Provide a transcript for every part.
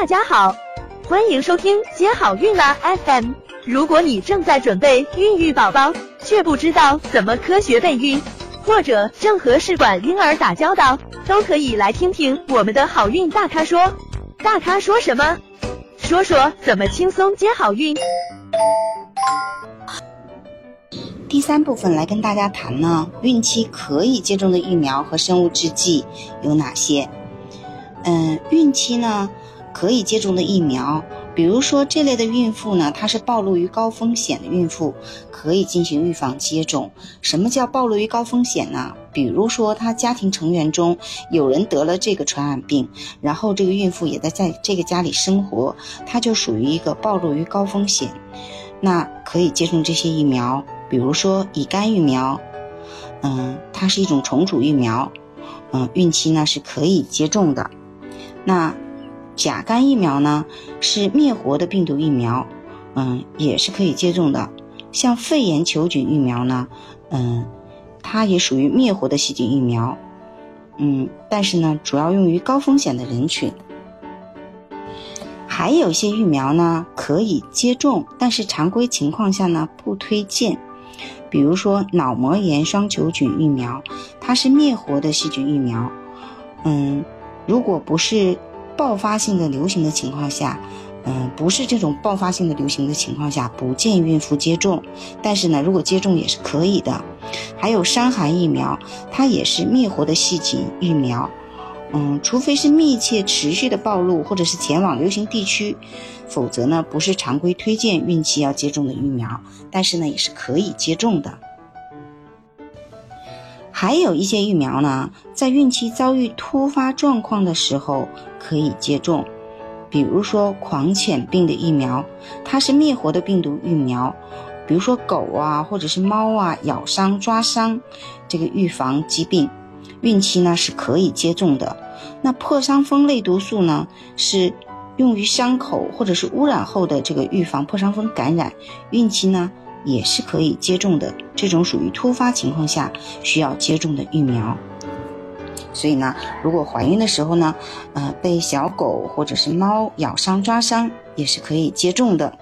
大家好，欢迎收听接好运啦 FM。如果你正在准备孕育宝宝，却不知道怎么科学备孕，或者正和试管婴儿打交道，都可以来听听我们的好运大咖说。大咖说什么？说说怎么轻松接好运。第三部分来跟大家谈呢，孕期可以接种的疫苗和生物制剂有哪些？嗯，孕期呢可以接种的疫苗，比如说这类的孕妇呢，她是暴露于高风险的孕妇，可以进行预防接种。什么叫暴露于高风险呢？比如说她家庭成员中有人得了这个传染病，然后这个孕妇也在在这个家里生活，她就属于一个暴露于高风险，那可以接种这些疫苗。比如说乙肝疫苗，嗯，它是一种重组疫苗，嗯，孕期呢是可以接种的。那甲肝疫苗呢是灭活的病毒疫苗，嗯，也是可以接种的。像肺炎球菌疫苗呢，嗯，它也属于灭活的细菌疫苗，嗯，但是呢主要用于高风险的人群。还有一些疫苗呢可以接种，但是常规情况下呢不推荐。比如说脑膜炎双球菌疫苗，它是灭活的细菌疫苗。嗯，如果不是爆发性的流行的情况下，嗯，不是这种爆发性的流行的情况下，不建议孕妇接种。但是呢，如果接种也是可以的。还有伤寒疫苗，它也是灭活的细菌疫苗。嗯，除非是密切持续的暴露，或者是前往流行地区，否则呢不是常规推荐孕期要接种的疫苗，但是呢也是可以接种的。还有一些疫苗呢，在孕期遭遇突发状况的时候可以接种，比如说狂犬病的疫苗，它是灭活的病毒疫苗，比如说狗啊或者是猫啊咬伤抓伤，这个预防疾病。孕期呢是可以接种的，那破伤风类毒素呢是用于伤口或者是污染后的这个预防破伤风感染，孕期呢也是可以接种的，这种属于突发情况下需要接种的疫苗。所以呢，如果怀孕的时候呢，呃，被小狗或者是猫咬伤抓伤，也是可以接种的。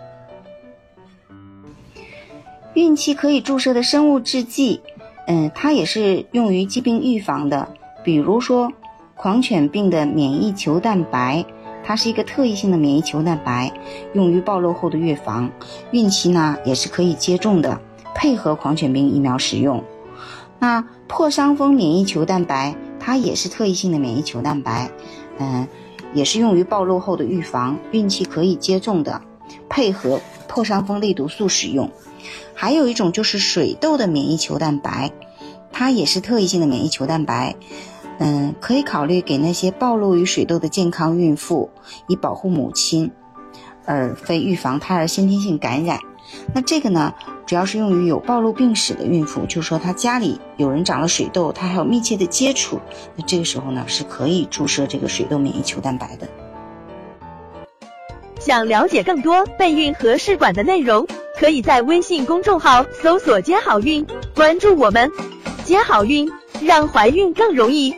孕期可以注射的生物制剂。嗯，它也是用于疾病预防的，比如说狂犬病的免疫球蛋白，它是一个特异性的免疫球蛋白，用于暴露后的预防。孕期呢也是可以接种的，配合狂犬病疫苗使用。那破伤风免疫球蛋白，它也是特异性的免疫球蛋白，嗯，也是用于暴露后的预防。孕期可以接种的，配合破伤风类毒素使用。还有一种就是水痘的免疫球蛋白，它也是特异性的免疫球蛋白，嗯，可以考虑给那些暴露于水痘的健康孕妇，以保护母亲，而非预防胎儿先天性感染。那这个呢，主要是用于有暴露病史的孕妇，就是说她家里有人长了水痘，她还有密切的接触，那这个时候呢，是可以注射这个水痘免疫球蛋白的。想了解更多备孕和试管的内容。可以在微信公众号搜索“接好运”，关注我们，接好运，让怀孕更容易。